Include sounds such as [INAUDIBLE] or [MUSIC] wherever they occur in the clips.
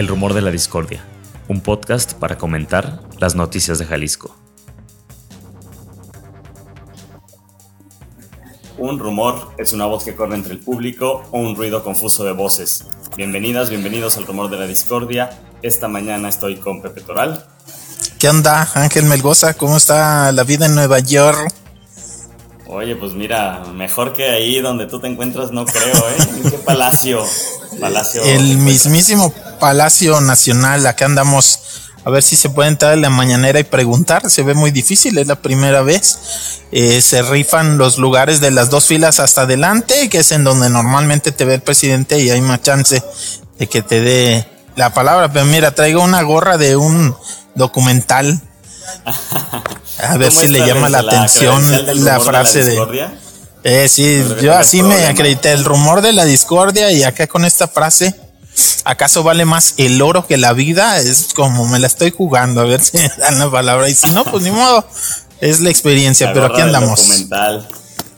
El Rumor de la Discordia, un podcast para comentar las noticias de Jalisco. Un rumor es una voz que corre entre el público o un ruido confuso de voces. Bienvenidas, bienvenidos al Rumor de la Discordia. Esta mañana estoy con Pepe Toral. ¿Qué onda, Ángel Melgoza? ¿Cómo está la vida en Nueva York? Oye, pues mira, mejor que ahí donde tú te encuentras, no creo, ¿eh? ¿En qué palacio? [LAUGHS] Palacio. El mismísimo Palacio Nacional, acá andamos a ver si se puede entrar en la mañanera y preguntar. Se ve muy difícil, es la primera vez. Eh, se rifan los lugares de las dos filas hasta adelante, que es en donde normalmente te ve el presidente y hay más chance de que te dé la palabra. Pero mira, traigo una gorra de un documental a ver si le llama la, atención la frase de... Eh, sí, yo así me acredité el rumor de la discordia y acá con esta frase, ¿acaso vale más el oro que la vida? Es como me la estoy jugando, a ver si me dan la palabra. Y si no, pues ni modo, es la experiencia, pero aquí andamos. Documental.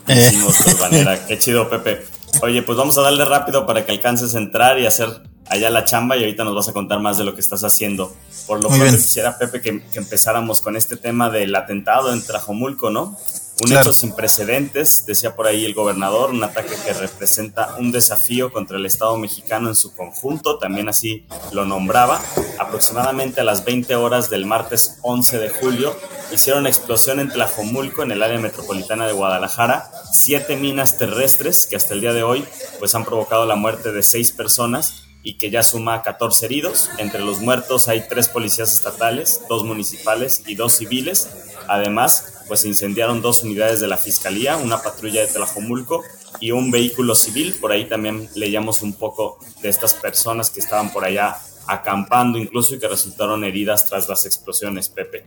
Eh. Qué chido, Pepe. Oye, pues vamos a darle rápido para que alcances a entrar y hacer allá la chamba y ahorita nos vas a contar más de lo que estás haciendo. Por lo que quisiera, Pepe, que, empezáramos con este tema del atentado en Trajomulco, ¿no? Un hecho sin precedentes, decía por ahí el gobernador, un ataque que representa un desafío contra el Estado mexicano en su conjunto, también así lo nombraba. Aproximadamente a las 20 horas del martes 11 de julio, hicieron explosión en Tlajomulco, en el área metropolitana de Guadalajara, siete minas terrestres que hasta el día de hoy pues han provocado la muerte de seis personas y que ya suma 14 heridos. Entre los muertos hay tres policías estatales, dos municipales y dos civiles. Además, pues se incendiaron dos unidades de la Fiscalía, una patrulla de Tlajomulco y un vehículo civil. Por ahí también leíamos un poco de estas personas que estaban por allá acampando incluso y que resultaron heridas tras las explosiones, Pepe.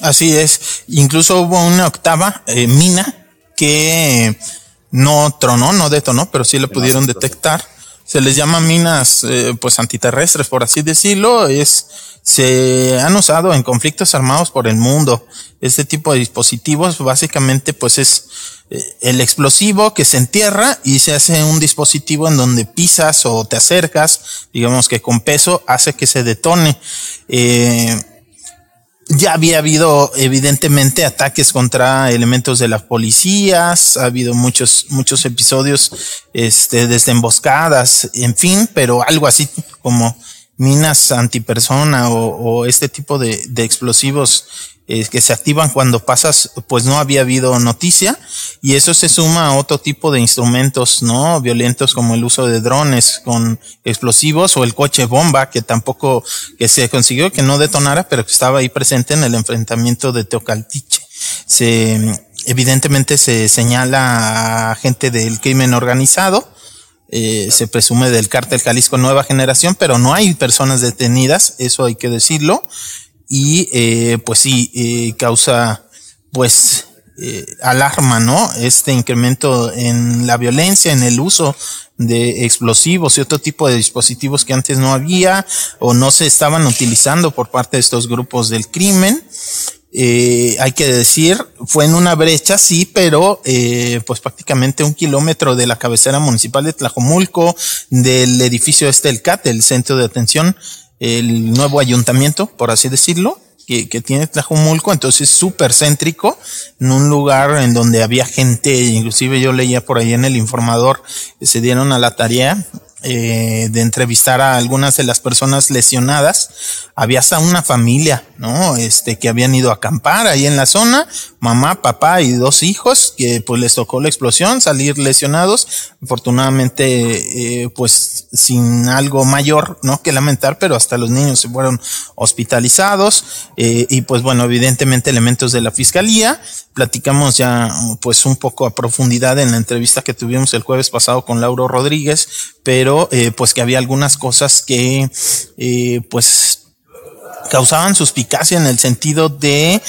Así es. Incluso hubo una octava eh, mina que no tronó, no detonó, pero sí la pudieron detectar se les llama minas eh, pues antiterrestres por así decirlo es se han usado en conflictos armados por el mundo. Este tipo de dispositivos básicamente pues es eh, el explosivo que se entierra y se hace un dispositivo en donde pisas o te acercas digamos que con peso hace que se detone. Eh, ya había habido evidentemente ataques contra elementos de las policías, ha habido muchos, muchos episodios, este, desde emboscadas, en fin, pero algo así como minas antipersona o, o este tipo de, de explosivos eh, que se activan cuando pasas, pues no había habido noticia y eso se suma a otro tipo de instrumentos, ¿no? Violentos como el uso de drones con explosivos o el coche bomba que tampoco, que se consiguió que no detonara, pero que estaba ahí presente en el enfrentamiento de Teocaltiche. Se, evidentemente se señala a gente del crimen organizado, eh, se presume del cártel Jalisco Nueva Generación, pero no hay personas detenidas, eso hay que decirlo y eh, pues sí, eh, causa pues eh, alarma, ¿no? Este incremento en la violencia, en el uso de explosivos y otro tipo de dispositivos que antes no había o no se estaban utilizando por parte de estos grupos del crimen. Eh, hay que decir, fue en una brecha, sí, pero eh, pues prácticamente un kilómetro de la cabecera municipal de Tlajomulco, del edificio este, el CAT, el centro de atención el nuevo ayuntamiento, por así decirlo, que, que tiene Tlajumulco, entonces súper céntrico, en un lugar en donde había gente, inclusive yo leía por ahí en el informador, que se dieron a la tarea eh, de entrevistar a algunas de las personas lesionadas, había hasta una familia, ¿no? Este, que habían ido a acampar ahí en la zona, mamá, papá y dos hijos, que pues les tocó la explosión, salir lesionados, afortunadamente, eh, pues sin algo mayor, ¿no? Que lamentar, pero hasta los niños se fueron hospitalizados, eh, y pues bueno, evidentemente elementos de la fiscalía, platicamos ya pues un poco a profundidad en la entrevista que tuvimos el jueves pasado con Lauro Rodríguez, pero eh, pues que había algunas cosas que eh, pues causaban suspicacia en el sentido de eh,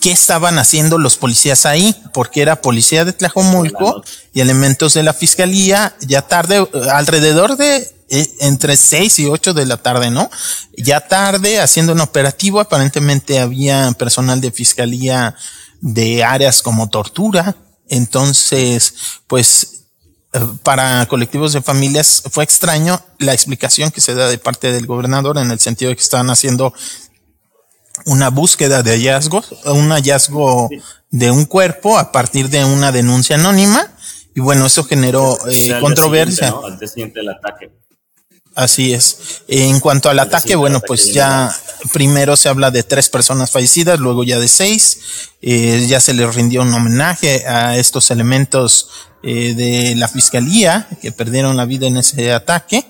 qué estaban haciendo los policías ahí, porque era policía de Tlajomulco y elementos de la fiscalía, ya tarde, alrededor de entre 6 y 8 de la tarde, ¿no? Ya tarde, haciendo un operativo, aparentemente había personal de fiscalía de áreas como tortura, entonces, pues para colectivos de familias fue extraño la explicación que se da de parte del gobernador en el sentido de que estaban haciendo una búsqueda de hallazgos, un hallazgo de un cuerpo a partir de una denuncia anónima y bueno, eso generó eh, controversia. Al del ataque. Así es. En cuanto al ataque, bueno, pues ya primero se habla de tres personas fallecidas, luego ya de seis. Eh, ya se les rindió un homenaje a estos elementos eh, de la fiscalía que perdieron la vida en ese ataque,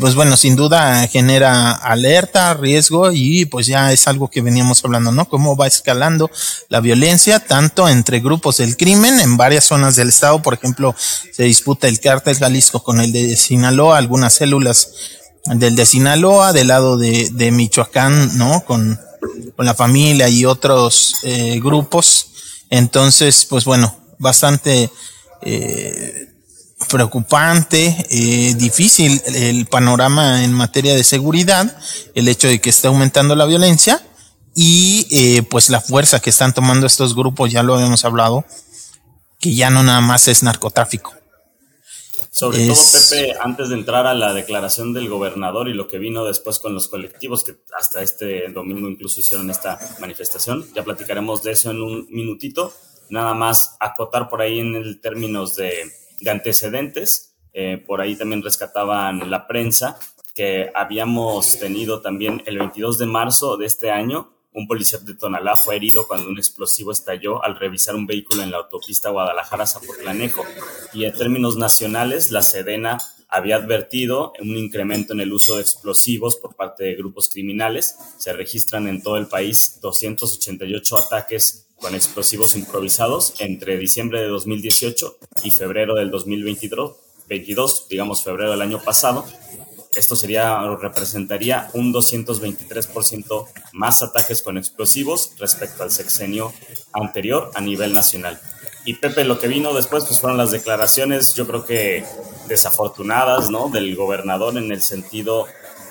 pues bueno, sin duda genera alerta, riesgo y pues ya es algo que veníamos hablando, ¿no? Cómo va escalando la violencia tanto entre grupos del crimen en varias zonas del estado, por ejemplo, se disputa el cártel Jalisco con el de Sinaloa, algunas células del de Sinaloa, del lado de, de Michoacán, ¿no? Con, con la familia y otros eh, grupos. Entonces, pues bueno, bastante eh, preocupante, eh, difícil el panorama en materia de seguridad, el hecho de que está aumentando la violencia y eh, pues la fuerza que están tomando estos grupos, ya lo habíamos hablado, que ya no nada más es narcotráfico. Sobre todo, Pepe, antes de entrar a la declaración del gobernador y lo que vino después con los colectivos que hasta este domingo incluso hicieron esta manifestación, ya platicaremos de eso en un minutito nada más acotar por ahí en el términos de, antecedentes. Eh, por ahí también rescataban la prensa que habíamos tenido también el 22 de marzo de este año. Un policía de Tonalá fue herido cuando un explosivo estalló al revisar un vehículo en la autopista Guadalajara-Zapotlanejo. Y en términos nacionales, la Sedena había advertido un incremento en el uso de explosivos por parte de grupos criminales. Se registran en todo el país 288 ataques con explosivos improvisados entre diciembre de 2018 y febrero del 2022, 22, digamos febrero del año pasado. Esto sería representaría un 223% más ataques con explosivos respecto al sexenio anterior a nivel nacional. Y Pepe, lo que vino después pues fueron las declaraciones, yo creo que desafortunadas, ¿no? Del gobernador en el sentido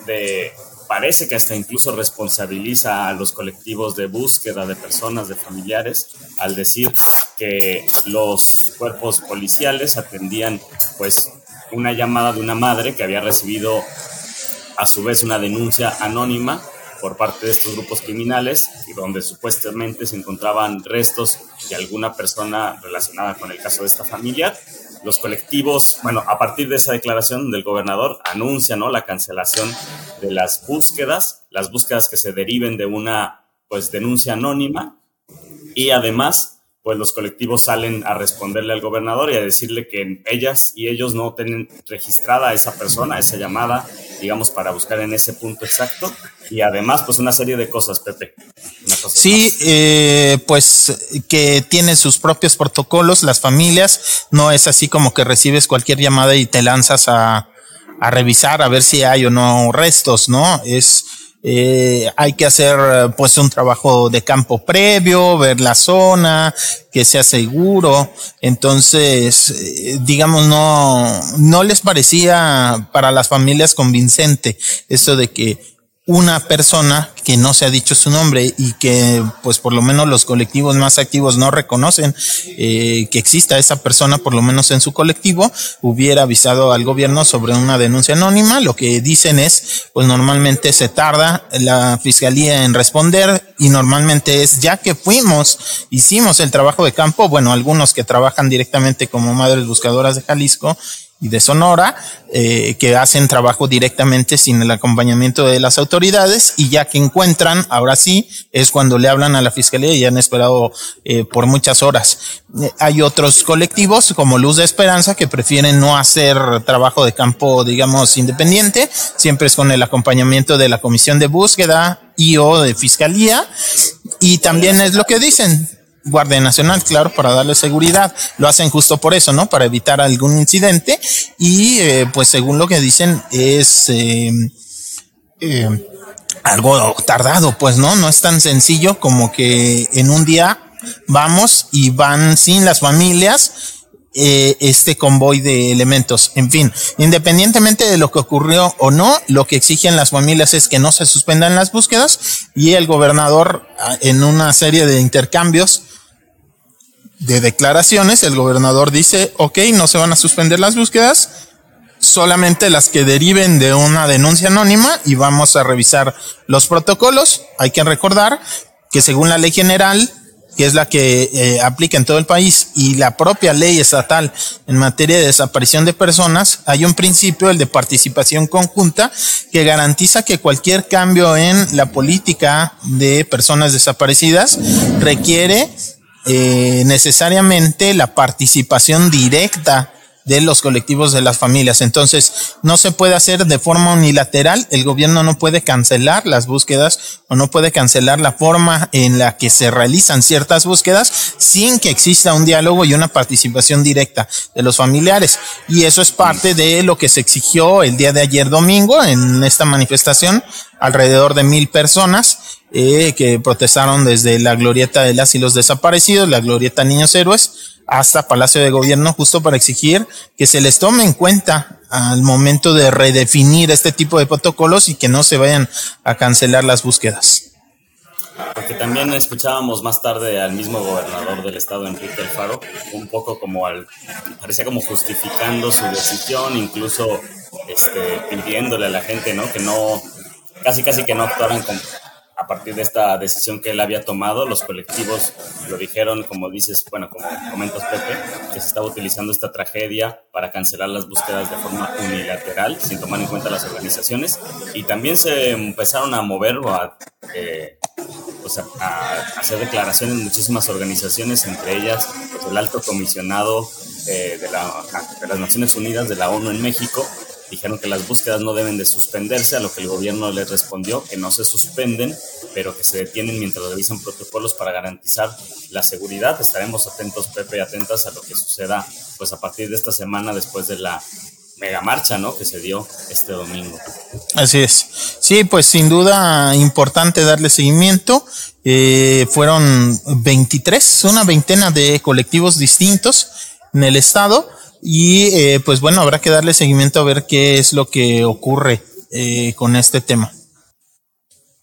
de parece que hasta incluso responsabiliza a los colectivos de búsqueda de personas, de familiares, al decir que los cuerpos policiales atendían pues una llamada de una madre que había recibido a su vez una denuncia anónima por parte de estos grupos criminales y donde supuestamente se encontraban restos de alguna persona relacionada con el caso de esta familia los colectivos, bueno, a partir de esa declaración del gobernador, anuncia ¿no? la cancelación de las búsquedas, las búsquedas que se deriven de una pues denuncia anónima y además pues los colectivos salen a responderle al gobernador y a decirle que ellas y ellos no tienen registrada a esa persona, esa llamada, digamos, para buscar en ese punto exacto. Y además, pues una serie de cosas, Pepe. sí, eh, pues que tienen sus propios protocolos, las familias, no es así como que recibes cualquier llamada y te lanzas a, a revisar a ver si hay o no restos, ¿no? Es eh, hay que hacer pues un trabajo de campo previo, ver la zona, que sea seguro. Entonces, eh, digamos, no, no les parecía para las familias convincente eso de que una persona que no se ha dicho su nombre y que pues por lo menos los colectivos más activos no reconocen eh, que exista esa persona por lo menos en su colectivo hubiera avisado al gobierno sobre una denuncia anónima. Lo que dicen es pues normalmente se tarda la fiscalía en responder y normalmente es ya que fuimos hicimos el trabajo de campo bueno algunos que trabajan directamente como madres buscadoras de Jalisco y de Sonora, eh, que hacen trabajo directamente sin el acompañamiento de las autoridades y ya que encuentran, ahora sí, es cuando le hablan a la fiscalía y han esperado eh, por muchas horas. Eh, hay otros colectivos como Luz de Esperanza que prefieren no hacer trabajo de campo, digamos, independiente, siempre es con el acompañamiento de la comisión de búsqueda y o de fiscalía y también es lo que dicen, Guardia Nacional, claro, para darle seguridad. Lo hacen justo por eso, ¿no? Para evitar algún incidente. Y eh, pues según lo que dicen es eh, eh, algo tardado, pues, ¿no? No es tan sencillo como que en un día vamos y van sin las familias este convoy de elementos. En fin, independientemente de lo que ocurrió o no, lo que exigen las familias es que no se suspendan las búsquedas y el gobernador en una serie de intercambios de declaraciones, el gobernador dice, ok, no se van a suspender las búsquedas, solamente las que deriven de una denuncia anónima y vamos a revisar los protocolos. Hay que recordar que según la ley general, que es la que eh, aplica en todo el país, y la propia ley estatal en materia de desaparición de personas, hay un principio, el de participación conjunta, que garantiza que cualquier cambio en la política de personas desaparecidas requiere eh, necesariamente la participación directa de los colectivos de las familias. Entonces, no se puede hacer de forma unilateral. El gobierno no puede cancelar las búsquedas o no puede cancelar la forma en la que se realizan ciertas búsquedas sin que exista un diálogo y una participación directa de los familiares. Y eso es parte de lo que se exigió el día de ayer domingo en esta manifestación. Alrededor de mil personas eh, que protestaron desde la glorieta de las y los desaparecidos, la glorieta Niños Héroes, hasta Palacio de Gobierno justo para exigir que se les tome en cuenta al momento de redefinir este tipo de protocolos y que no se vayan a cancelar las búsquedas. Porque también escuchábamos más tarde al mismo gobernador del estado, Enrique Alfaro, un poco como al, parecía como justificando su decisión, incluso este, pidiéndole a la gente, ¿no? Que no, casi casi que no actuaran con, a partir de esta decisión que él había tomado, los colectivos lo dijeron, como dices, bueno, como comentas Pepe, que se estaba utilizando esta tragedia para cancelar las búsquedas de forma unilateral, sin tomar en cuenta las organizaciones, y también se empezaron a mover o a, eh, hacer declaraciones en muchísimas organizaciones, entre ellas pues, el alto comisionado eh, de, de las Naciones Unidas, de la ONU en México, dijeron que las búsquedas no deben de suspenderse, a lo que el gobierno les respondió que no se suspenden, pero que se detienen mientras revisan protocolos para garantizar la seguridad. Estaremos atentos, Pepe, y atentas a lo que suceda pues a partir de esta semana después de la mega marcha, ¿no? Que se dio este domingo. Así es. Sí, pues sin duda importante darle seguimiento. Eh, fueron 23, una veintena de colectivos distintos en el estado y eh, pues bueno, habrá que darle seguimiento a ver qué es lo que ocurre eh, con este tema.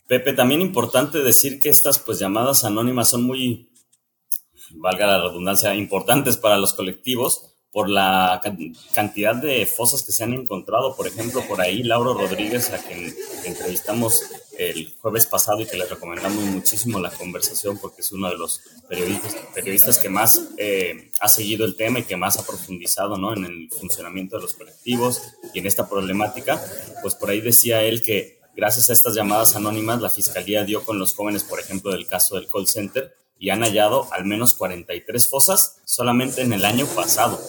Pepe, también importante decir que estas pues llamadas anónimas son muy, valga la redundancia, importantes para los colectivos por la cantidad de fosas que se han encontrado. Por ejemplo, por ahí Lauro Rodríguez, a quien entrevistamos el jueves pasado y que le recomendamos muchísimo la conversación porque es uno de los periodistas, periodistas que más eh, ha seguido el tema y que más ha profundizado ¿no? en el funcionamiento de los colectivos y en esta problemática, pues por ahí decía él que gracias a estas llamadas anónimas la fiscalía dio con los jóvenes, por ejemplo, del caso del call center, y han hallado al menos 43 fosas solamente en el año pasado.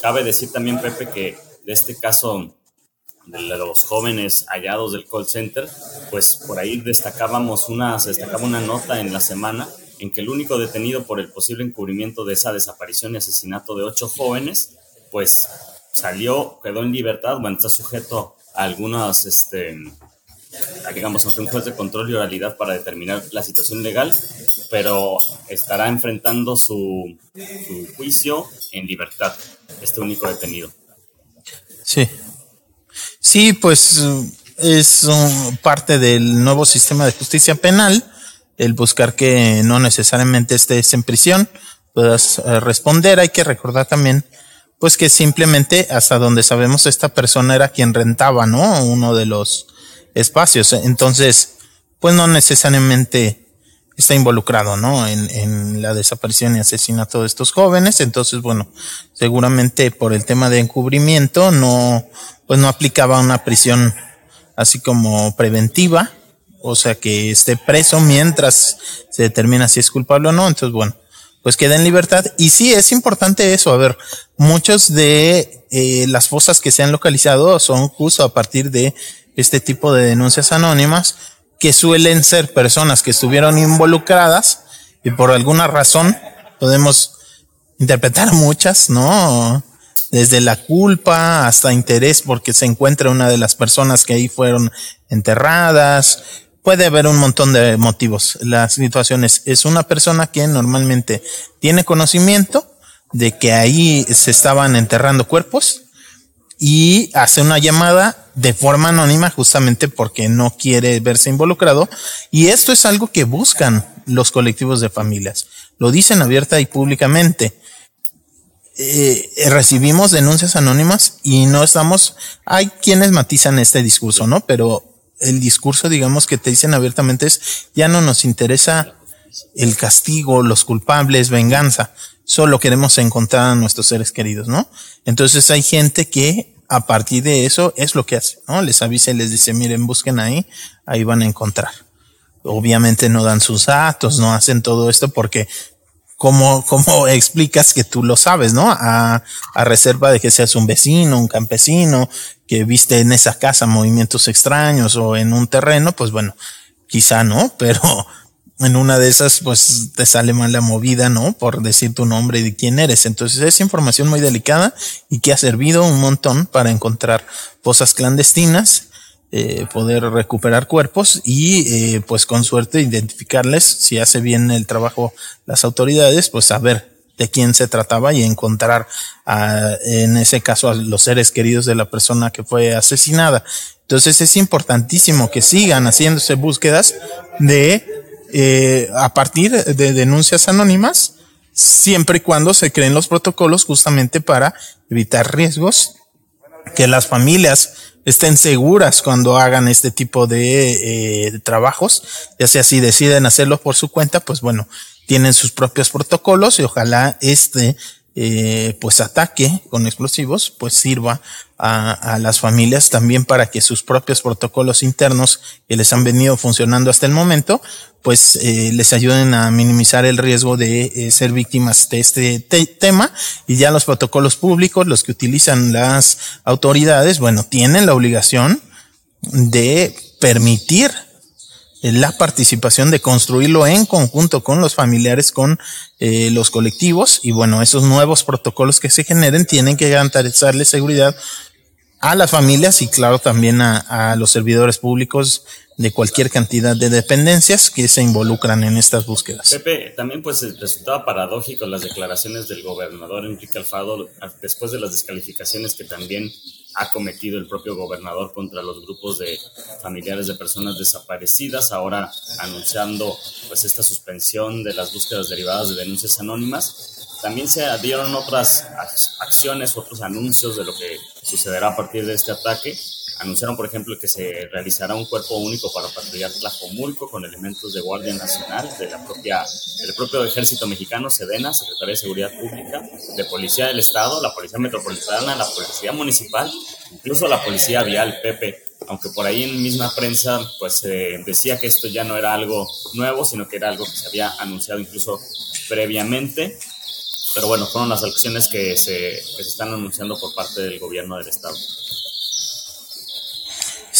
Cabe decir también, Pepe, que de este caso de los jóvenes hallados del call center, pues por ahí destacábamos una, se destacaba una nota en la semana en que el único detenido por el posible encubrimiento de esa desaparición y asesinato de ocho jóvenes, pues salió, quedó en libertad, bueno, está sujeto a algunas, este, digamos, ante un juez de control y oralidad para determinar la situación legal, pero estará enfrentando su, juicio en libertad, este único detenido. Sí, Sí, pues es parte del nuevo sistema de justicia penal, el buscar que no necesariamente estés en prisión, puedas eh, responder. Hay que recordar también, pues que simplemente hasta donde sabemos esta persona era quien rentaba, ¿no? Uno de los espacios. Entonces, pues no necesariamente está involucrado, ¿no? En, en la desaparición y asesinato de estos jóvenes. Entonces, bueno, seguramente por el tema de encubrimiento no, pues no aplicaba una prisión así como preventiva, o sea que esté preso mientras se determina si es culpable o no, entonces bueno, pues queda en libertad. Y sí, es importante eso, a ver, muchos de eh, las fosas que se han localizado son justo a partir de este tipo de denuncias anónimas, que suelen ser personas que estuvieron involucradas y por alguna razón podemos interpretar muchas, ¿no? desde la culpa hasta interés porque se encuentra una de las personas que ahí fueron enterradas. Puede haber un montón de motivos. La situación es, es una persona que normalmente tiene conocimiento de que ahí se estaban enterrando cuerpos y hace una llamada de forma anónima justamente porque no quiere verse involucrado. Y esto es algo que buscan los colectivos de familias. lo dicen abierta y públicamente. Eh, recibimos denuncias anónimas y no estamos, hay quienes matizan este discurso, ¿no? Pero el discurso, digamos, que te dicen abiertamente es, ya no nos interesa el castigo, los culpables, venganza, solo queremos encontrar a nuestros seres queridos, ¿no? Entonces hay gente que a partir de eso es lo que hace, ¿no? Les avisa y les dice, miren, busquen ahí, ahí van a encontrar. Obviamente no dan sus datos, no hacen todo esto porque como, como explicas que tú lo sabes, ¿no? A, a reserva de que seas un vecino, un campesino, que viste en esa casa movimientos extraños o en un terreno, pues bueno, quizá no, [LAUGHS] pero en una de esas, pues te sale mal la movida, ¿no? Por decir tu nombre y de quién eres. Entonces es información muy delicada y que ha servido un montón para encontrar fosas clandestinas, eh, poder recuperar cuerpos y, eh, pues con suerte identificarles, si hace bien el trabajo las autoridades, pues saber de quién se trataba y encontrar a, en ese caso a los seres queridos de la persona que fue asesinada. Entonces es importantísimo que sigan haciéndose búsquedas de eh, a partir de denuncias anónimas, siempre y cuando se creen los protocolos justamente para evitar riesgos, que las familias estén seguras cuando hagan este tipo de eh, trabajos, ya sea si deciden hacerlo por su cuenta, pues bueno, tienen sus propios protocolos y ojalá este eh, pues ataque con explosivos pues sirva a, a, las familias también para que sus propios protocolos internos que les han venido funcionando hasta el momento pues eh, les ayuden a minimizar el riesgo de eh, ser víctimas de este te tema. Y ya los protocolos públicos los que utilizan las autoridades bueno tienen la obligación de permitir la participación de construirlo en conjunto con los familiares, con eh, los colectivos. Y bueno, esos nuevos protocolos que se generen tienen que garantizarle seguridad a las familias y claro también a, a los servidores públicos de cualquier cantidad de dependencias que se involucran en estas búsquedas. Pepe, también pues resultaba paradójico las declaraciones del gobernador Enrique Alfaro después de las descalificaciones que también ha cometido el propio gobernador contra los grupos de familiares de personas desaparecidas, ahora anunciando pues esta suspensión de las búsquedas derivadas de denuncias anónimas. También se dieron otras acciones, otros anuncios de lo que sucederá a partir de este ataque. Anunciaron, por ejemplo, que se realizará un cuerpo único para patrullar Tlajomulco con elementos de Guardia Nacional, de la propia, del propio Ejército Mexicano, Sedena, Secretaría de Seguridad Pública, de Policía del Estado, la Policía Metropolitana, la Policía Municipal, incluso la Policía Vial, Pepe. Aunque por ahí en misma prensa pues se decía que esto ya no era algo nuevo, sino que era algo que se había anunciado incluso previamente. Pero bueno, fueron las acciones que se están anunciando por parte del gobierno del Estado.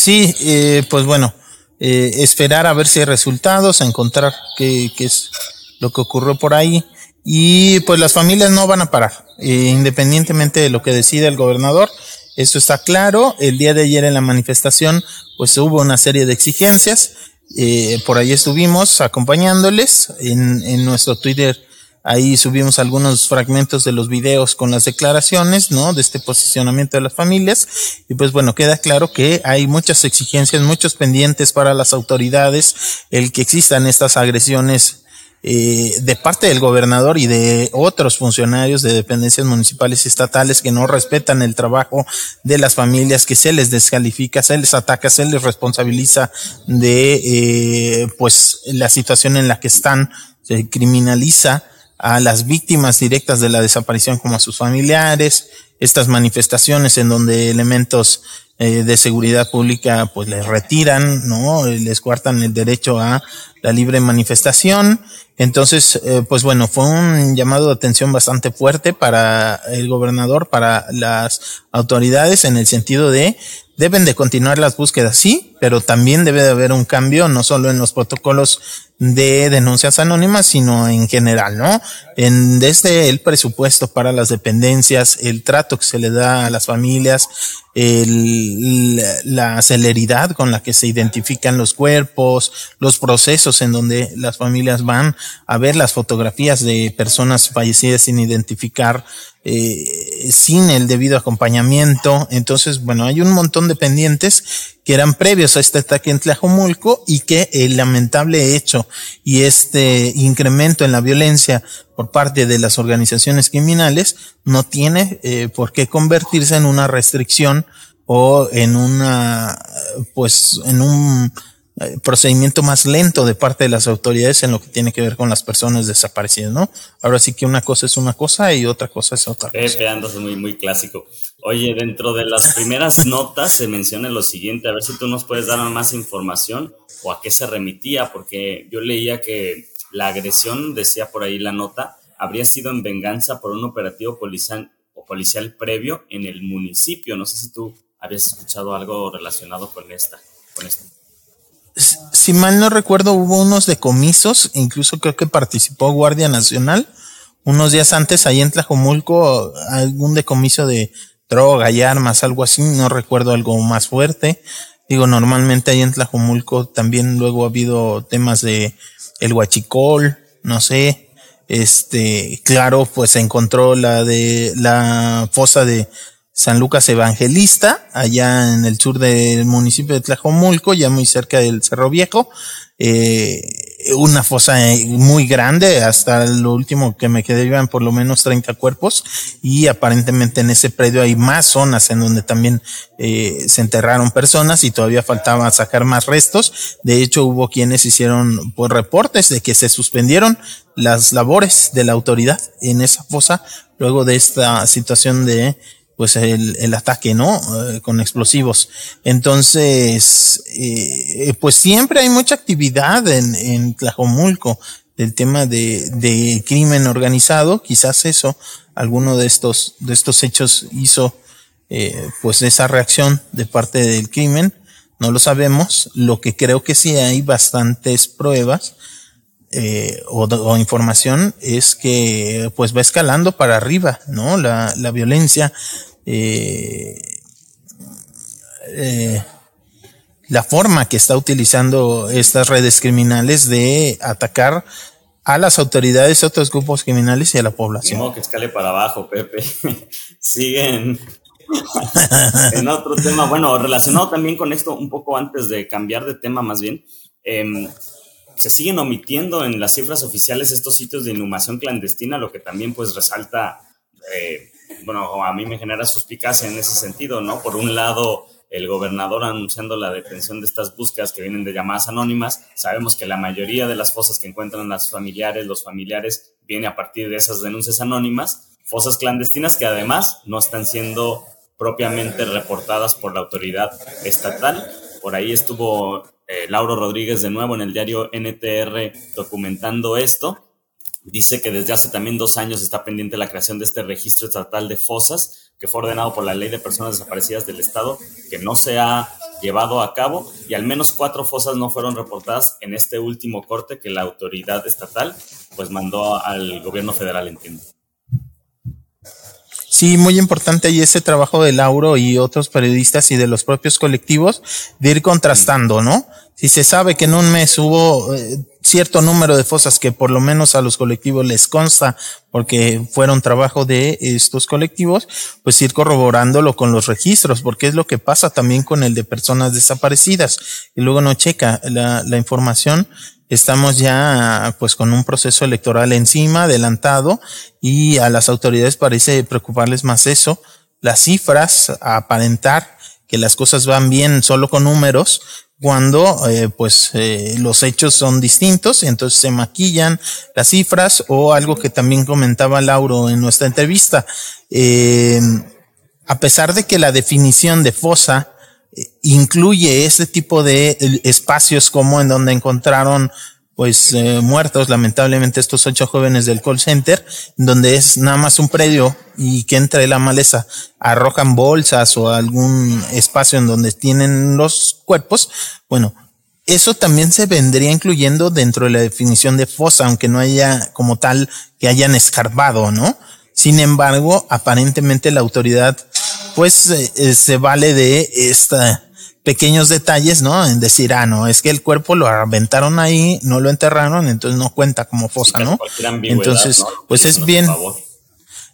Sí, eh, pues bueno, eh, esperar a ver si hay resultados, a encontrar qué, qué, es lo que ocurrió por ahí. Y pues las familias no van a parar, eh, independientemente de lo que decida el gobernador. Eso está claro. El día de ayer en la manifestación, pues hubo una serie de exigencias. Eh, por ahí estuvimos acompañándoles en, en nuestro Twitter Ahí subimos algunos fragmentos de los videos con las declaraciones, ¿no? De este posicionamiento de las familias. Y pues bueno, queda claro que hay muchas exigencias, muchos pendientes para las autoridades, el que existan estas agresiones eh, de parte del gobernador y de otros funcionarios de dependencias municipales y estatales que no respetan el trabajo de las familias, que se les descalifica, se les ataca, se les responsabiliza de eh, pues la situación en la que están, se criminaliza a las víctimas directas de la desaparición como a sus familiares, estas manifestaciones en donde elementos eh, de seguridad pública pues les retiran, ¿no? Les cuartan el derecho a la libre manifestación. Entonces, eh, pues bueno, fue un llamado de atención bastante fuerte para el gobernador, para las autoridades en el sentido de deben de continuar las búsquedas, sí, pero también debe de haber un cambio, no solo en los protocolos de denuncias anónimas, sino en general, ¿no? En, desde el presupuesto para las dependencias, el trato que se le da a las familias, el, la celeridad con la que se identifican los cuerpos, los procesos en donde las familias van a ver las fotografías de personas fallecidas sin identificar, eh, sin el debido acompañamiento. Entonces, bueno, hay un montón de pendientes que eran previos a este ataque en Tlajomulco y que el lamentable hecho y este incremento en la violencia por parte de las organizaciones criminales no tiene eh, por qué convertirse en una restricción o en una, pues, en un procedimiento más lento de parte de las autoridades en lo que tiene que ver con las personas desaparecidas, ¿no? Ahora sí que una cosa es una cosa y otra cosa es otra cosa. Pepe, andas muy, muy clásico. Oye, dentro de las primeras [LAUGHS] notas se menciona lo siguiente, a ver si tú nos puedes dar más información o a qué se remitía, porque yo leía que la agresión, decía por ahí la nota, habría sido en venganza por un operativo policial o policial previo en el municipio. No sé si tú habías escuchado algo relacionado con esta, con esto si mal no recuerdo, hubo unos decomisos, incluso creo que participó Guardia Nacional. Unos días antes, ahí en Tlajomulco, algún decomiso de droga y armas, algo así, no recuerdo algo más fuerte. Digo, normalmente ahí en Tlajomulco también luego ha habido temas de el huachicol, no sé. Este, claro, pues se encontró la de la fosa de San Lucas Evangelista, allá en el sur del municipio de Tlajomulco, ya muy cerca del Cerro Viejo. Eh, una fosa eh, muy grande, hasta lo último que me quedé iban por lo menos 30 cuerpos y aparentemente en ese predio hay más zonas en donde también eh, se enterraron personas y todavía faltaba sacar más restos. De hecho hubo quienes hicieron pues, reportes de que se suspendieron las labores de la autoridad en esa fosa luego de esta situación de pues el, el ataque, ¿no? Eh, con explosivos. Entonces, eh, pues siempre hay mucha actividad en, en Tlajomulco del tema de, de crimen organizado. Quizás eso, alguno de estos, de estos hechos hizo, eh, pues esa reacción de parte del crimen. No lo sabemos. Lo que creo que sí hay bastantes pruebas eh, o, información es que pues va escalando para arriba, ¿no? La, la violencia eh, eh, la forma que está utilizando estas redes criminales de atacar a las autoridades, a otros grupos criminales y a la población. No, que escale para abajo, Pepe. [LAUGHS] Siguen [LAUGHS] en otro tema, bueno, relacionado también con esto, un poco antes de cambiar de tema más bien, em, se siguen omitiendo en las cifras oficiales estos sitios de inhumación clandestina, lo que también pues resalta eh, bueno, a mí me genera suspicacia en ese sentido, ¿no? Por un lado, el gobernador anunciando la detención de estas búsquedas que vienen de llamadas anónimas, sabemos que la mayoría de las fosas que encuentran las familiares, los familiares, viene a partir de esas denuncias anónimas, fosas clandestinas que además no están siendo propiamente reportadas por la autoridad estatal. Por ahí estuvo eh, Lauro Rodríguez de nuevo en el diario NTR documentando esto Dice que desde hace también dos años está pendiente la creación de este registro estatal de fosas que fue ordenado por la Ley de Personas Desaparecidas del Estado, que no se ha llevado a cabo y al menos cuatro fosas no fueron reportadas en este último corte que la autoridad estatal pues mandó al gobierno federal, entiendo. Sí, muy importante y ese trabajo de Lauro y otros periodistas y de los propios colectivos de ir contrastando, ¿no? Si se sabe que en un mes hubo eh, cierto número de fosas que por lo menos a los colectivos les consta porque fueron trabajo de estos colectivos, pues ir corroborándolo con los registros, porque es lo que pasa también con el de personas desaparecidas y luego no checa la, la información estamos ya pues con un proceso electoral encima, adelantado, y a las autoridades parece preocuparles más eso, las cifras, aparentar que las cosas van bien solo con números, cuando eh, pues eh, los hechos son distintos, entonces se maquillan las cifras o algo que también comentaba Lauro en nuestra entrevista. Eh, a pesar de que la definición de fosa incluye ese tipo de espacios como en donde encontraron pues eh, muertos lamentablemente estos ocho jóvenes del call center donde es nada más un predio y que entre la maleza arrojan bolsas o algún espacio en donde tienen los cuerpos. Bueno eso también se vendría incluyendo dentro de la definición de fosa aunque no haya como tal que hayan escarbado no sin embargo aparentemente la autoridad pues eh, eh, se vale de esta pequeños detalles, ¿no? En decir, ah, no, es que el cuerpo lo aventaron ahí, no lo enterraron, entonces no cuenta como fosa, ¿no? Entonces, pues es bien.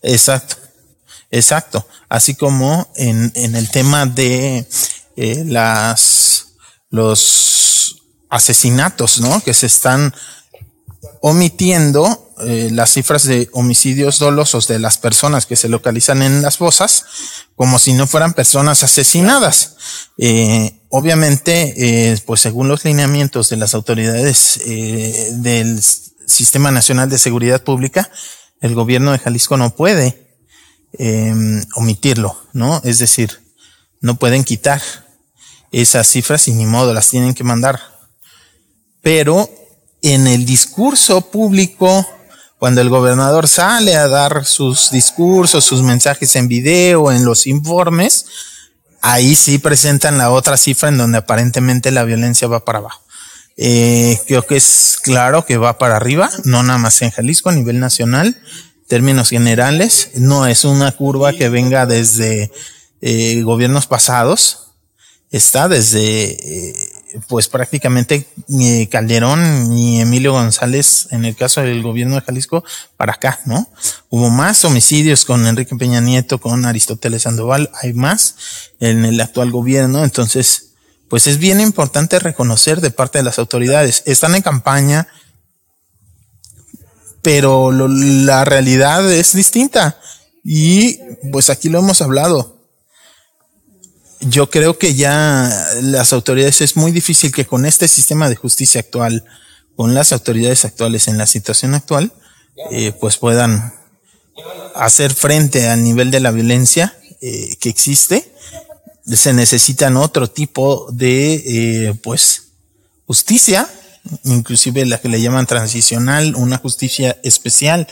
Exacto, exacto. Así como en, en el tema de eh, las los asesinatos, ¿no? Que se están omitiendo eh, las cifras de homicidios dolosos de las personas que se localizan en las fosas como si no fueran personas asesinadas. Eh, obviamente, eh, pues según los lineamientos de las autoridades del Sistema Nacional de Seguridad Pública, el gobierno de Jalisco no puede em, omitirlo, ¿no? Es decir, no pueden quitar esas cifras y ni modo, las tienen que mandar. Pero en el discurso público, cuando el gobernador sale a dar sus discursos, sus mensajes en video, en los informes, ahí sí presentan la otra cifra en donde aparentemente la violencia va para abajo. Eh, creo que es claro que va para arriba, no nada más en Jalisco, a nivel nacional, términos generales, no es una curva que venga desde eh, gobiernos pasados, está desde eh, pues prácticamente ni Calderón ni Emilio González en el caso del gobierno de Jalisco para acá, ¿no? Hubo más homicidios con Enrique Peña Nieto, con Aristóteles Sandoval, hay más en el actual gobierno, entonces, pues es bien importante reconocer de parte de las autoridades, están en campaña, pero la realidad es distinta. Y pues aquí lo hemos hablado yo creo que ya las autoridades es muy difícil que con este sistema de justicia actual, con las autoridades actuales en la situación actual, eh, pues puedan hacer frente al nivel de la violencia eh, que existe. Se necesitan otro tipo de, eh, pues, justicia inclusive la que le llaman transicional, una justicia especial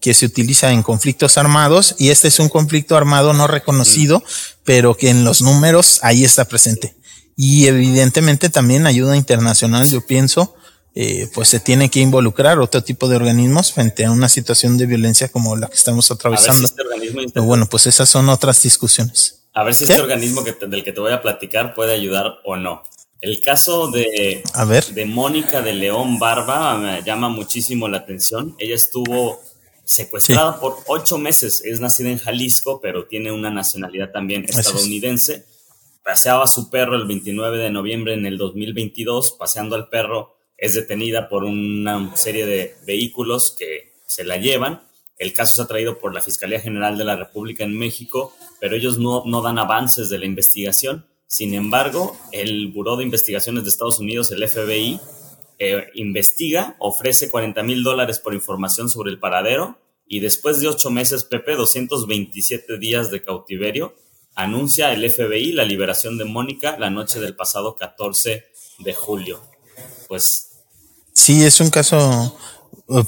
que se utiliza en conflictos armados y este es un conflicto armado no reconocido, pero que en los números ahí está presente. Y evidentemente también ayuda internacional, yo pienso, eh, pues se tiene que involucrar otro tipo de organismos frente a una situación de violencia como la que estamos atravesando. Este bueno, pues esas son otras discusiones. A ver si este organismo que del que te voy a platicar puede ayudar o no. El caso de, de Mónica de León Barba me llama muchísimo la atención. Ella estuvo secuestrada por ocho meses. Es nacida en Jalisco, pero tiene una nacionalidad también estadounidense. Paseaba a su perro el 29 de noviembre en el 2022. Paseando al perro, es detenida por una serie de vehículos que se la llevan. El caso ha traído por la Fiscalía General de la República en México, pero ellos no, no dan avances de la investigación sin embargo, el Buró de Investigaciones de Estados Unidos, el FBI, eh, investiga, ofrece 40 mil dólares por información sobre el paradero y después de ocho meses, Pepe, 227 días de cautiverio, anuncia el FBI la liberación de Mónica la noche del pasado 14 de julio. Pues... Sí, es un caso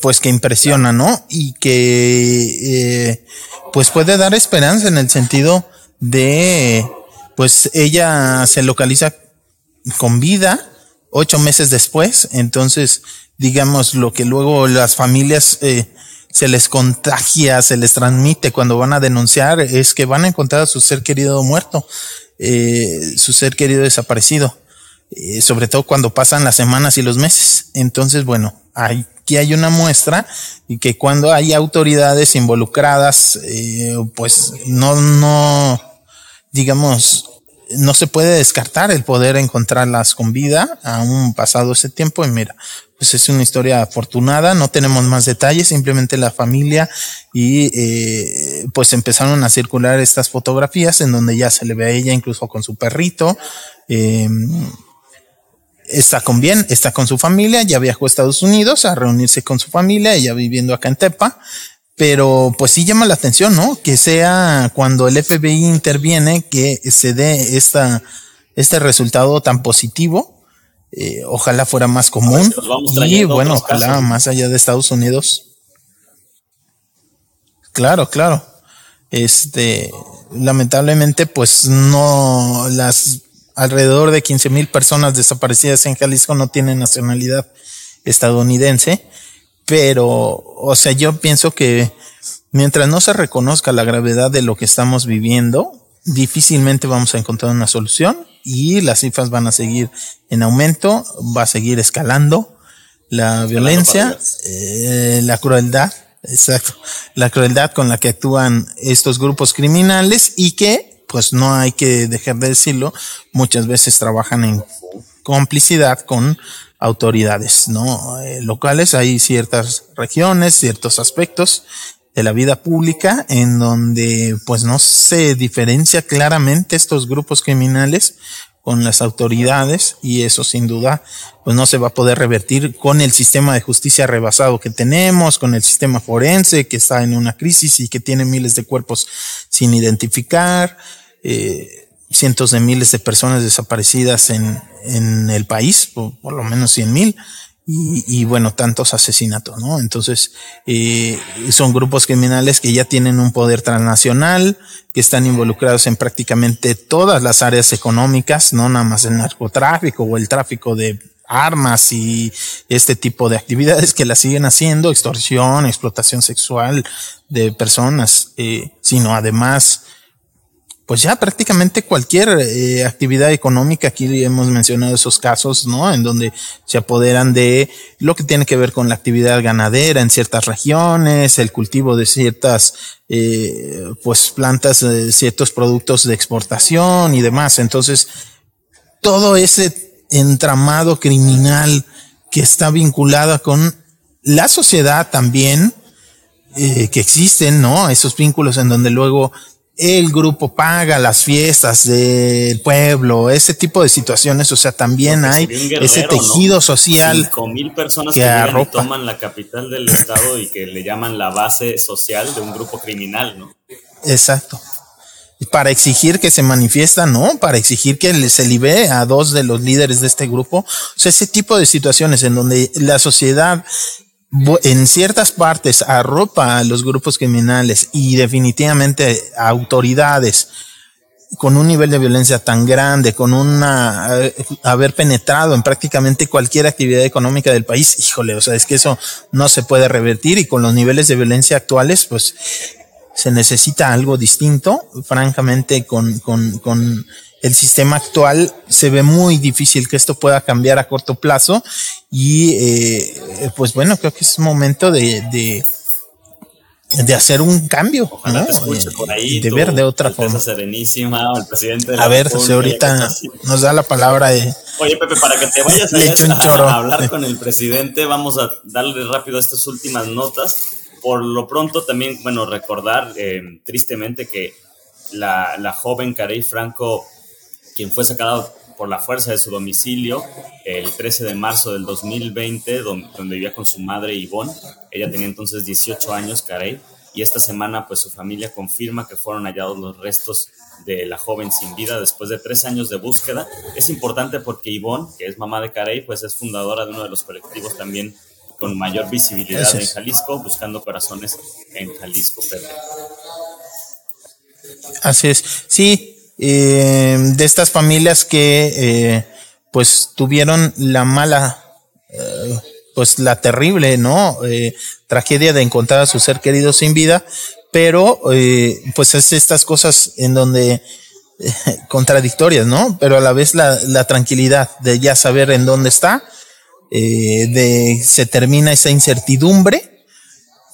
pues que impresiona, ¿no? Y que eh, pues puede dar esperanza en el sentido de pues ella se localiza con vida ocho meses después. Entonces, digamos, lo que luego las familias eh, se les contagia, se les transmite cuando van a denunciar, es que van a encontrar a su ser querido muerto, eh, su ser querido desaparecido. Eh, sobre todo cuando pasan las semanas y los meses. Entonces, bueno, aquí hay una muestra y que cuando hay autoridades involucradas, pues no, no, digamos, no se puede descartar el poder encontrarlas con vida. Aún pasado ese tiempo y mira, pues es una historia afortunada, no tenemos más detalles, simplemente la familia y eh, pues empezaron a circular estas fotografías en donde ya se le ve a ella incluso con su perrito, eh, está con bien, está con su familia, ya viajó a Estados Unidos a reunirse con su familia, ella viviendo acá en Tepa, pero pues sí llama la atención, ¿no? Que sea cuando el FBI interviene que se dé esta, este resultado tan positivo. Eh, ojalá fuera más común. Y bueno, ojalá más allá de Estados Unidos. Claro, claro. Este, lamentablemente, pues no, las alrededor de 15 mil personas desaparecidas en Jalisco no tienen nacionalidad estadounidense pero, o sea, yo pienso que mientras no se reconozca la gravedad de lo que estamos viviendo, difícilmente vamos a encontrar una solución y las cifras van a seguir en aumento, va a seguir escalando la violencia, eh, la crueldad, exacto, la crueldad con la que actúan estos grupos criminales y que, pues no hay que dejar de decirlo, muchas veces trabajan en complicidad con autoridades no eh, locales hay ciertas regiones ciertos aspectos de la vida pública en donde pues no se diferencia claramente estos grupos criminales con las autoridades y eso sin duda pues no se va a poder revertir con el sistema de justicia rebasado que tenemos, con el sistema forense que está en una crisis y que tiene miles de cuerpos sin identificar, eh, cientos de miles de personas desaparecidas en, en el país, por, por lo menos cien mil y, bueno, tantos asesinatos, ¿no? Entonces, eh, son grupos criminales que ya tienen un poder transnacional, que están involucrados en prácticamente todas las áreas económicas, no nada más el narcotráfico o el tráfico de armas y este tipo de actividades que la siguen haciendo, extorsión, explotación sexual de personas, eh, sino además pues ya prácticamente cualquier eh, actividad económica, aquí hemos mencionado esos casos, ¿no? En donde se apoderan de lo que tiene que ver con la actividad ganadera en ciertas regiones, el cultivo de ciertas, eh, pues plantas, de ciertos productos de exportación y demás. Entonces, todo ese entramado criminal que está vinculado con la sociedad también, eh, que existen, ¿no? Esos vínculos en donde luego el grupo paga las fiestas del pueblo, ese tipo de situaciones, o sea, también hay ese tejido social. Cinco mil personas que, que toman la capital del estado y que le llaman la base social de un grupo criminal, ¿no? Exacto. Para exigir que se manifiesta, ¿no? Para exigir que se libere a dos de los líderes de este grupo. O sea, ese tipo de situaciones en donde la sociedad en ciertas partes arropa a los grupos criminales y definitivamente a autoridades con un nivel de violencia tan grande, con una eh, haber penetrado en prácticamente cualquier actividad económica del país, híjole, o sea, es que eso no se puede revertir y con los niveles de violencia actuales, pues se necesita algo distinto, francamente, con, con, con el sistema actual se ve muy difícil que esto pueda cambiar a corto plazo y eh, pues bueno, creo que es momento de, de, de hacer un cambio. Ojalá te escuche por ahí. De ver de otra forma. Serenísima, el presidente a ver, si ahorita nos da la palabra de... Oye, Pepe, para que te vayas [LAUGHS] a, hablar con el presidente, vamos a darle rápido estas últimas notas. Por lo pronto también, bueno, recordar eh, tristemente que la, la joven Carey Franco quien fue sacada por la fuerza de su domicilio el 13 de marzo del 2020, donde, vivía con su madre Yvonne. Ella tenía entonces 18 años, Carey, y esta semana pues su familia confirma que fueron hallados los restos de la joven sin vida después de tres años de búsqueda. Es importante porque Yvonne, que es mamá de Carey, pues es fundadora de uno de los colectivos también con mayor visibilidad en Jalisco, Buscando Corazones en Jalisco, Pedro. Así es. Sí, eh, de estas familias que eh, pues tuvieron la mala, eh, pues la terrible, ¿no? tragedia de encontrar a su ser querido sin vida, pero pues es estas cosas en donde contradictorias, ¿no? Pero a la vez la, la tranquilidad de ya saber en dónde está, de se termina esa incertidumbre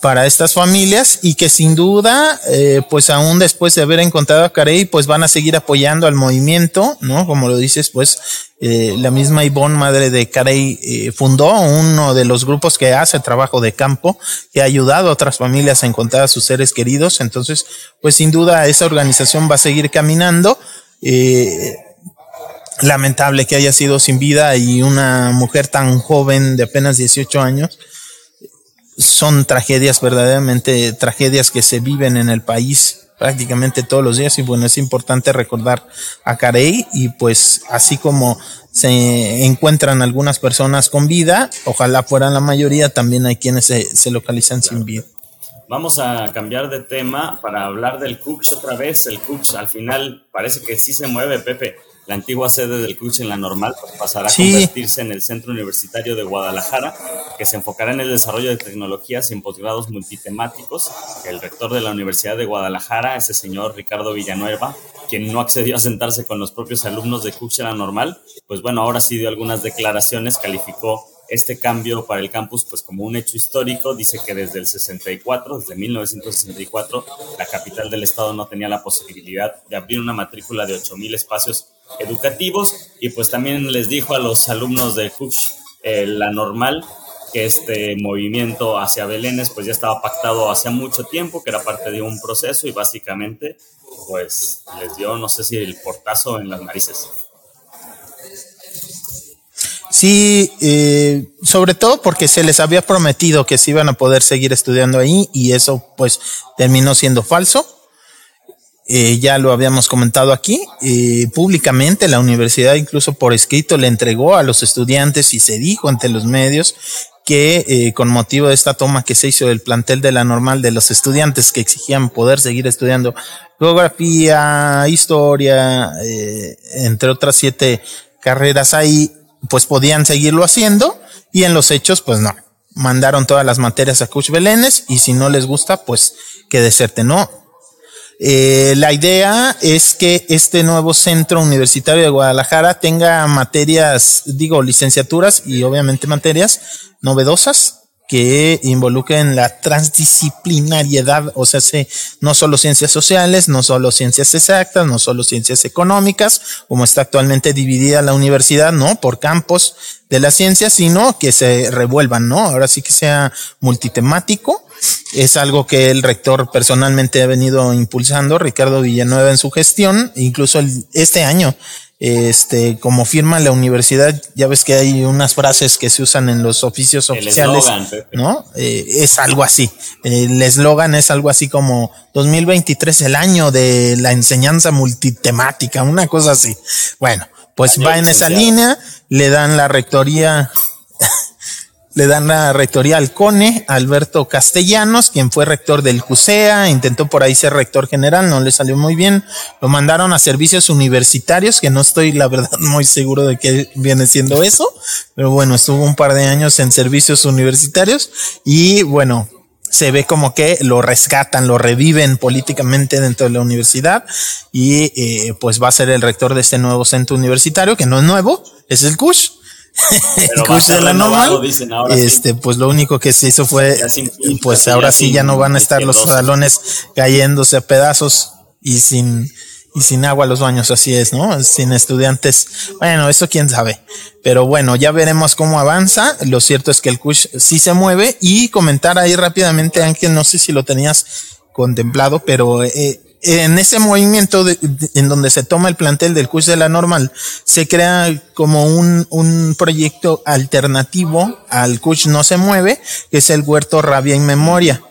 para estas familias y que sin duda, eh, pues aún después de haber encontrado a Carey, pues van a seguir apoyando al movimiento, ¿no? Como lo dices, pues eh, la misma Ivonne, madre de Carey, eh, fundó uno de los grupos que hace trabajo de campo, que ha ayudado a otras familias a encontrar a sus seres queridos. Entonces, pues sin duda esa organización va a seguir caminando. lamentable que haya sido sin vida y una mujer tan joven de apenas 18 años son tragedias, verdaderamente tragedias que se viven en el país prácticamente todos los días y bueno, es importante recordar a Carey y pues así como se encuentran algunas personas con vida, ojalá fueran la mayoría, también hay quienes se, localizan sin vida. Vamos a cambiar de tema para hablar del Cux otra vez. El Cux al final parece que sí se mueve, Pepe la antigua sede del CUCH en la normal pasará a convertirse en el Centro Universitario de Guadalajara, que se enfocará en el desarrollo de tecnologías y en posgrados multitemáticos. El rector de la Universidad de Guadalajara, ese señor Ricardo Villanueva, quien no accedió a sentarse con los propios alumnos de CUCH en la normal, pues bueno, ahora sí dio algunas declaraciones, calificó este cambio para el campus pues como un hecho histórico. Dice que desde el 64, desde 1964, la capital del estado no tenía la posibilidad de abrir una matrícula de 8.000 espacios educativos y pues también les dijo a los alumnos de Kush eh, la normal que este movimiento hacia Belénes pues ya estaba pactado hace mucho tiempo, que era parte de un proceso y básicamente pues les dio, no sé si el portazo en las narices. Sí, eh, sobre todo porque se les había prometido que se iban a poder seguir estudiando ahí y eso pues terminó siendo falso. Eh, ya lo habíamos comentado aquí, eh, públicamente la universidad incluso por escrito le entregó a los estudiantes y se dijo ante los medios que eh, con motivo de esta toma que se hizo del plantel de la normal de los estudiantes que exigían poder seguir estudiando geografía, historia, entre otras siete carreras ahí, pues podían seguirlo haciendo y en los hechos, pues no. Mandaron todas las materias a Cuch Belénes y si no les gusta, pues que deserte, ¿no? Eh, la idea es que este nuevo centro universitario de Guadalajara tenga materias, digo, licenciaturas y obviamente materias novedosas que involucren la transdisciplinariedad, o sea, no solo ciencias sociales, no solo ciencias exactas, no solo ciencias económicas, como está actualmente dividida la universidad, ¿no? Por campos de la ciencia, sino que se revuelvan, ¿no? Ahora sí que sea multitemático. Es algo que el rector personalmente ha venido impulsando, Ricardo Villanueva en su gestión, incluso este año este, como firma la universidad, ya ves que hay unas frases que se usan en los oficios oficiales, ¿no? Eh, es algo así. El eslogan es algo así como 2023, el año de la enseñanza multitemática, una cosa así. Bueno, pues va en esa línea, le dan la rectoría le dan la rectoría al CONE, Alberto Castellanos, quien fue rector del CUSEA, intentó por ahí ser rector general, no le salió muy bien, lo mandaron a servicios universitarios, que no estoy la verdad [LAUGHS] muy seguro de que viene siendo eso, pero bueno, estuvo un par de años en servicios universitarios y bueno, se ve como que lo rescatan, lo reviven políticamente dentro de la universidad y eh, pues va a ser el rector de este nuevo centro universitario, que no es nuevo, es el CUSH de la este, pues lo único que se hizo fue, pues ahora sí ya no van a estar los salones cayéndose a pedazos y sin, y sin agua los baños, así es, ¿no? Sin estudiantes. Bueno, eso quién sabe. Pero bueno, ya veremos cómo avanza. Lo cierto es que el Kush sí se mueve y comentar ahí rápidamente, Ángel, no sé si lo tenías contemplado, pero eh, en ese movimiento en donde se toma el plantel del curso de la normal, se crea como un, un proyecto alternativo al CUSH No se mueve, que es el huerto Rabia en Memoria,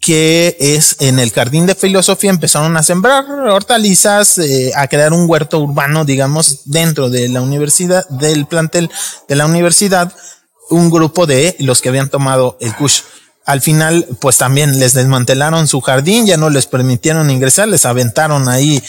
que es en el jardín de filosofía empezaron a sembrar hortalizas, eh, a crear un huerto urbano, digamos, dentro de la universidad, del plantel de la universidad, un grupo de los que habían tomado el CUSH al final, pues también les desmantelaron su jardín, ya no les permitieron ingresar, les aventaron ahí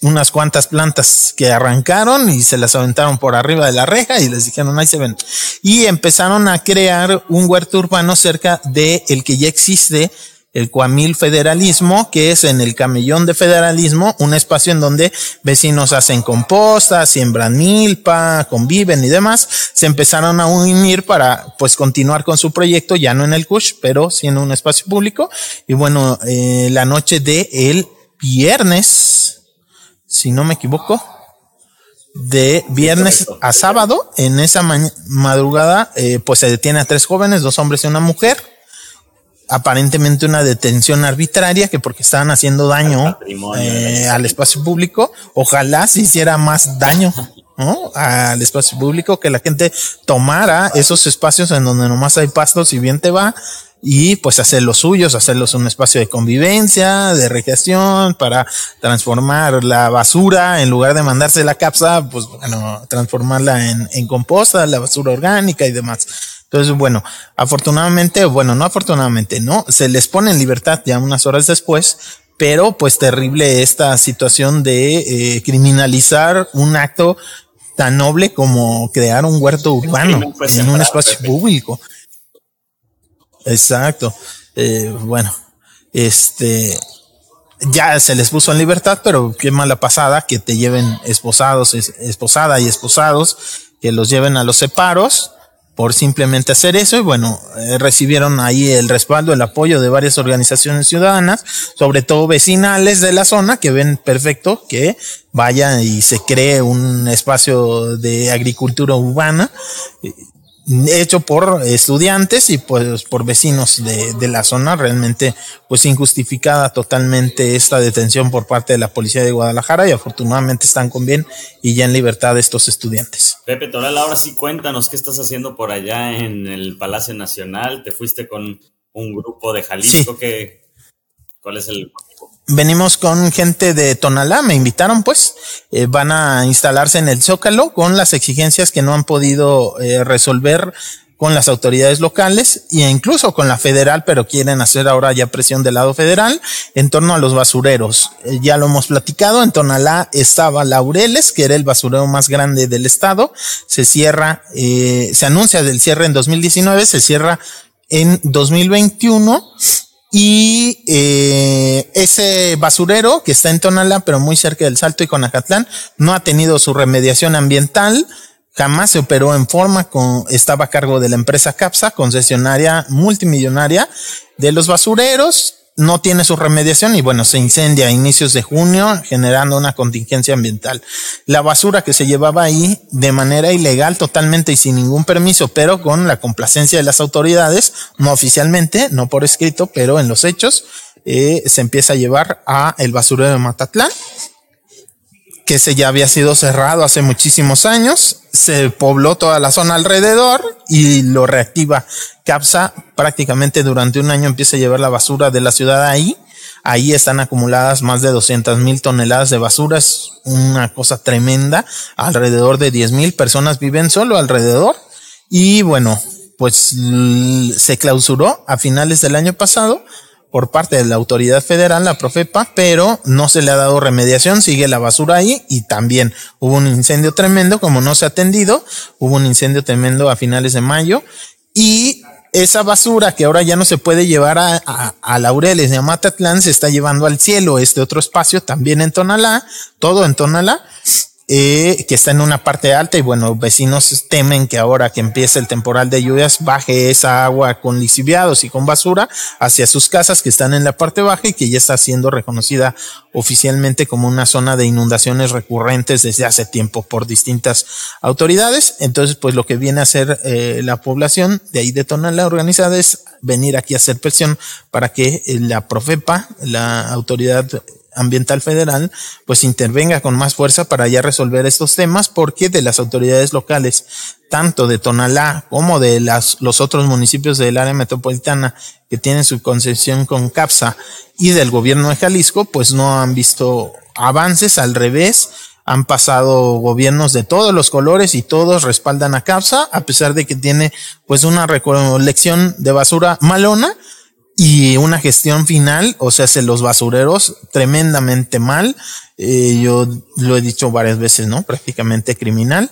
unas cuantas plantas que arrancaron y se las aventaron por arriba de la reja y les dijeron, ahí se ven. Y empezaron a crear un huerto urbano cerca de el que ya existe el Cuamil Federalismo, que es en el camellón de federalismo, un espacio en donde vecinos hacen composta, siembran milpa, conviven y demás, se empezaron a unir para pues continuar con su proyecto, ya no en el CUSH, pero sí en un espacio público. Y bueno, eh, la noche de el viernes, si no me equivoco, de viernes a sábado, en esa madrugada, eh, pues se detiene a tres jóvenes, dos hombres y una mujer aparentemente una detención arbitraria que porque estaban haciendo daño eh, al espacio público, ojalá se hiciera más daño al espacio público, que la gente tomara esos espacios en donde nomás hay pastos y bien te va y pues hacer los suyos, hacerlos un espacio de convivencia, de recreación, para transformar la basura, en lugar de mandarse la capsa, pues bueno, transformarla en, en composta, la basura orgánica y demás. Entonces, bueno, afortunadamente, bueno, no afortunadamente, ¿no? Se les pone en libertad ya unas horas después, pero pues terrible esta situación de eh, criminalizar un acto tan noble como crear un huerto urbano en un espacio público. Exacto. Eh, bueno, este ya se les puso en libertad, pero qué mala pasada que te lleven esposados, esposada y esposados, que los lleven a los separos por simplemente hacer eso y bueno, eh, recibieron ahí el respaldo, el apoyo de varias organizaciones ciudadanas, sobre todo vecinales de la zona que ven perfecto que vaya y se cree un espacio de agricultura urbana hecho por estudiantes y pues por vecinos de, de, la zona. Realmente pues injustificada totalmente esta detención por parte de la policía de Guadalajara y afortunadamente están con bien y ya en libertad estos estudiantes. Pepe Toral, ahora sí cuéntanos qué estás haciendo por allá en el Palacio Nacional. Te fuiste con un grupo de Jalisco que... ¿Cuál es el venimos con gente de Tonalá, me invitaron pues, eh, van a instalarse en el Zócalo con las exigencias que no han podido eh, resolver con las autoridades locales e incluso con la federal, pero quieren hacer ahora ya presión del lado federal en torno a los basureros. Eh, ya lo hemos platicado, en Tonalá estaba Laureles, que era el basurero más grande del estado, se cierra, se anuncia del cierre en 2019, se cierra en 2021 y eh, ese basurero que está en Tonalá, pero muy cerca del Salto y Conacatlán, no ha tenido su remediación ambiental. Jamás se operó en forma con, estaba a cargo de la empresa CAPSA, concesionaria multimillonaria de los basureros no tiene su remediación y bueno, se incendia a inicios de junio generando una contingencia ambiental. La basura que se llevaba ahí de manera ilegal totalmente y sin ningún permiso, pero con la complacencia de las autoridades, no oficialmente, no por escrito, pero en los hechos, eh, se empieza a llevar a el basurero de Matatlán que ese ya había sido cerrado hace muchísimos años, se pobló toda la zona alrededor y lo reactiva CAPSA. Prácticamente durante un año empieza a llevar la basura de la ciudad ahí. Ahí están acumuladas más de 200 mil toneladas de basura. Es una cosa tremenda. Alrededor de 10 mil personas viven solo alrededor. Y bueno, pues se clausuró a finales del año pasado por parte de la autoridad federal, la Profepa, pero no se le ha dado remediación, sigue la basura ahí y también hubo un incendio tremendo, como no se ha atendido, hubo un incendio tremendo a finales de mayo y esa basura que ahora ya no se puede llevar a, a, Laureles ni a se está llevando al cielo, este otro espacio también en Tonalá, todo en Tonalá, eh, que está en una parte alta y bueno, vecinos temen que ahora que empiece el temporal de lluvias baje esa agua con lisiviados y con basura hacia sus casas que están en la parte baja y que ya está siendo reconocida oficialmente como una zona de inundaciones recurrentes desde hace tiempo por distintas autoridades. Entonces, pues lo que viene a hacer eh, la población de ahí de la organizada es venir aquí a hacer presión para que la Profepa, la autoridad Ambiental Federal pues intervenga con más fuerza para ya resolver estos temas porque de las autoridades locales, tanto de Tonalá como de las, los otros municipios del área metropolitana que tienen su concesión con CAPSA y del gobierno de Jalisco, pues no han visto avances, al revés, han pasado gobiernos de todos los colores y todos respaldan a CAPSA, a pesar de que tiene pues una recolección de basura malona, y una gestión final, o sea, se los basureros tremendamente mal. Eh, yo lo he dicho varias veces, ¿no? Prácticamente criminal.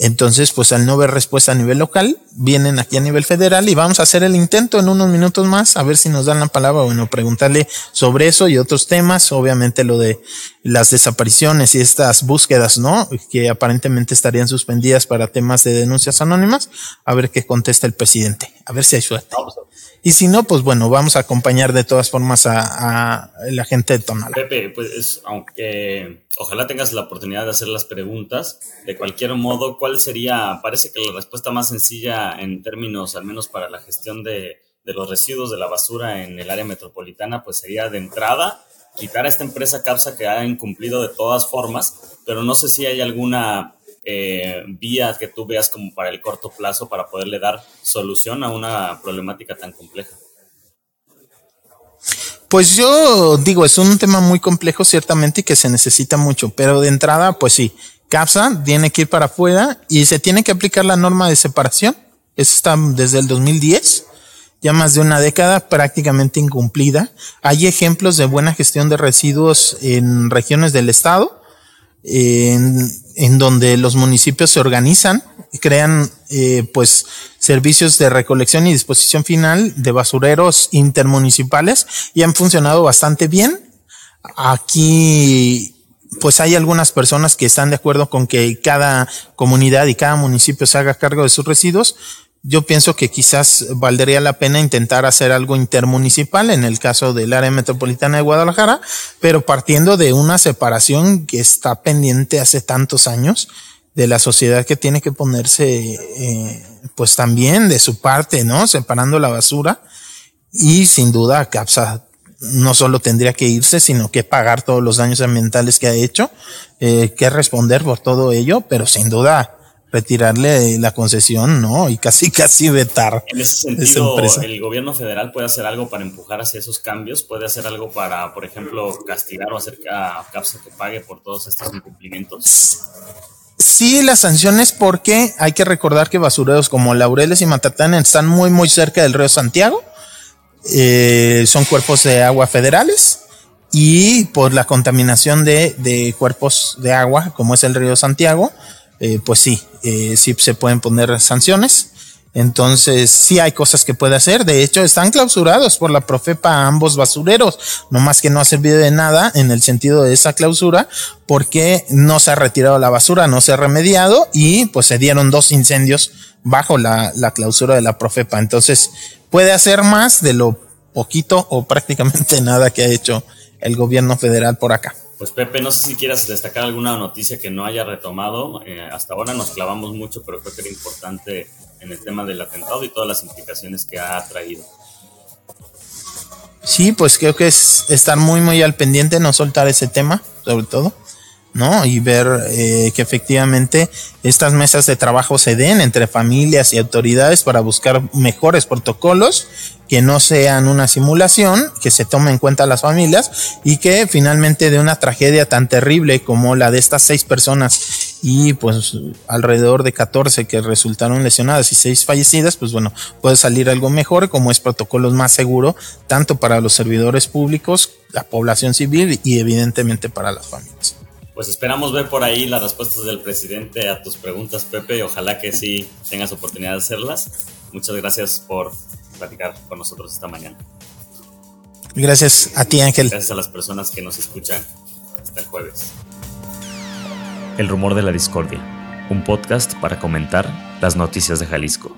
Entonces, pues al no ver respuesta a nivel local, vienen aquí a nivel federal y vamos a hacer el intento en unos minutos más, a ver si nos dan la palabra, bueno, preguntarle sobre eso y otros temas, obviamente lo de las desapariciones y estas búsquedas, ¿no? Que aparentemente estarían suspendidas para temas de denuncias anónimas, a ver qué contesta el presidente, a ver si hay suerte. Y si no, pues bueno, vamos a acompañar de todas formas a, la gente de Tonalá. Pepe, pues aunque ojalá tengas la oportunidad de hacer las preguntas, de cualquier modo, ¿cuál sería, parece que la respuesta más sencilla en términos, al menos para la gestión de, de los residuos de la basura en el área metropolitana, pues sería de entrada quitar a esta empresa CAPSA que ha incumplido de todas formas, pero no sé si hay alguna eh, vías que tú veas como para el corto plazo para poderle dar solución a una problemática tan compleja? Pues yo digo, es un tema muy complejo ciertamente y que se necesita mucho, pero de entrada, pues sí, CAPSA tiene que ir para afuera y se tiene que aplicar la norma de separación. Eso está desde el 2010, ya más de una década prácticamente incumplida. Hay ejemplos de buena gestión de residuos en regiones del estado, en en donde los municipios se organizan y crean eh, pues servicios de recolección y disposición final de basureros intermunicipales y han funcionado bastante bien. Aquí pues hay algunas personas que están de acuerdo con que cada comunidad y cada municipio se haga cargo de sus residuos. Yo pienso que quizás valdría la pena intentar hacer algo intermunicipal en el caso del área metropolitana de Guadalajara, pero partiendo de una separación que está pendiente hace tantos años de la sociedad que tiene que ponerse eh, pues también de su parte, ¿no? Separando la basura y sin duda CAPSA no solo tendría que irse, sino que pagar todos los daños ambientales que ha hecho, eh, que responder por todo ello, pero sin duda retirarle la concesión, ¿no? Y casi, [LAUGHS] casi vetar. En ese sentido, el gobierno federal puede hacer algo para empujar hacia esos cambios, puede hacer algo para, por ejemplo, castigar o hacer a CAPSA que pague por todos estos incumplimientos. Sí, las sanciones porque hay que recordar que basureros como Laureles y Matatán están muy, muy cerca del río Santiago. Eh, son cuerpos de agua federales y por la contaminación de, de cuerpos de agua, como es el río Santiago, eh, pues sí, eh, sí se pueden poner sanciones. Entonces, sí hay cosas que puede hacer. De hecho, están clausurados por la Profepa ambos basureros. No más que no ha servido de nada en el sentido de esa clausura, porque no se ha retirado la basura, no se ha remediado y pues se dieron dos incendios bajo la, la clausura de la Profepa. Entonces, puede hacer más de lo poquito o prácticamente [LAUGHS] nada que ha hecho el gobierno federal por acá. Pues Pepe, no sé si quieras destacar alguna noticia que no haya retomado. Eh, hasta ahora nos clavamos mucho, pero creo que era importante en el tema del atentado y todas las implicaciones que ha traído. Sí, pues creo que es estar muy, muy al pendiente, no soltar ese tema, sobre todo. ¿No? Y ver eh, que efectivamente estas mesas de trabajo se den entre familias y autoridades para buscar mejores protocolos que no sean una simulación, que se tomen en cuenta las familias y que finalmente de una tragedia tan terrible como la de estas seis personas y pues alrededor de 14 que resultaron lesionadas y seis fallecidas, pues bueno, puede salir algo mejor como es protocolos más seguro tanto para los servidores públicos, la población civil y evidentemente para las familias pues esperamos ver por ahí las respuestas del presidente a tus preguntas, Pepe, y ojalá que sí tengas oportunidad de hacerlas. Muchas gracias por platicar con nosotros esta mañana. Gracias a ti, Ángel. Gracias a las personas que nos escuchan. Hasta el jueves. El rumor de la discordia, un podcast para comentar las noticias de Jalisco.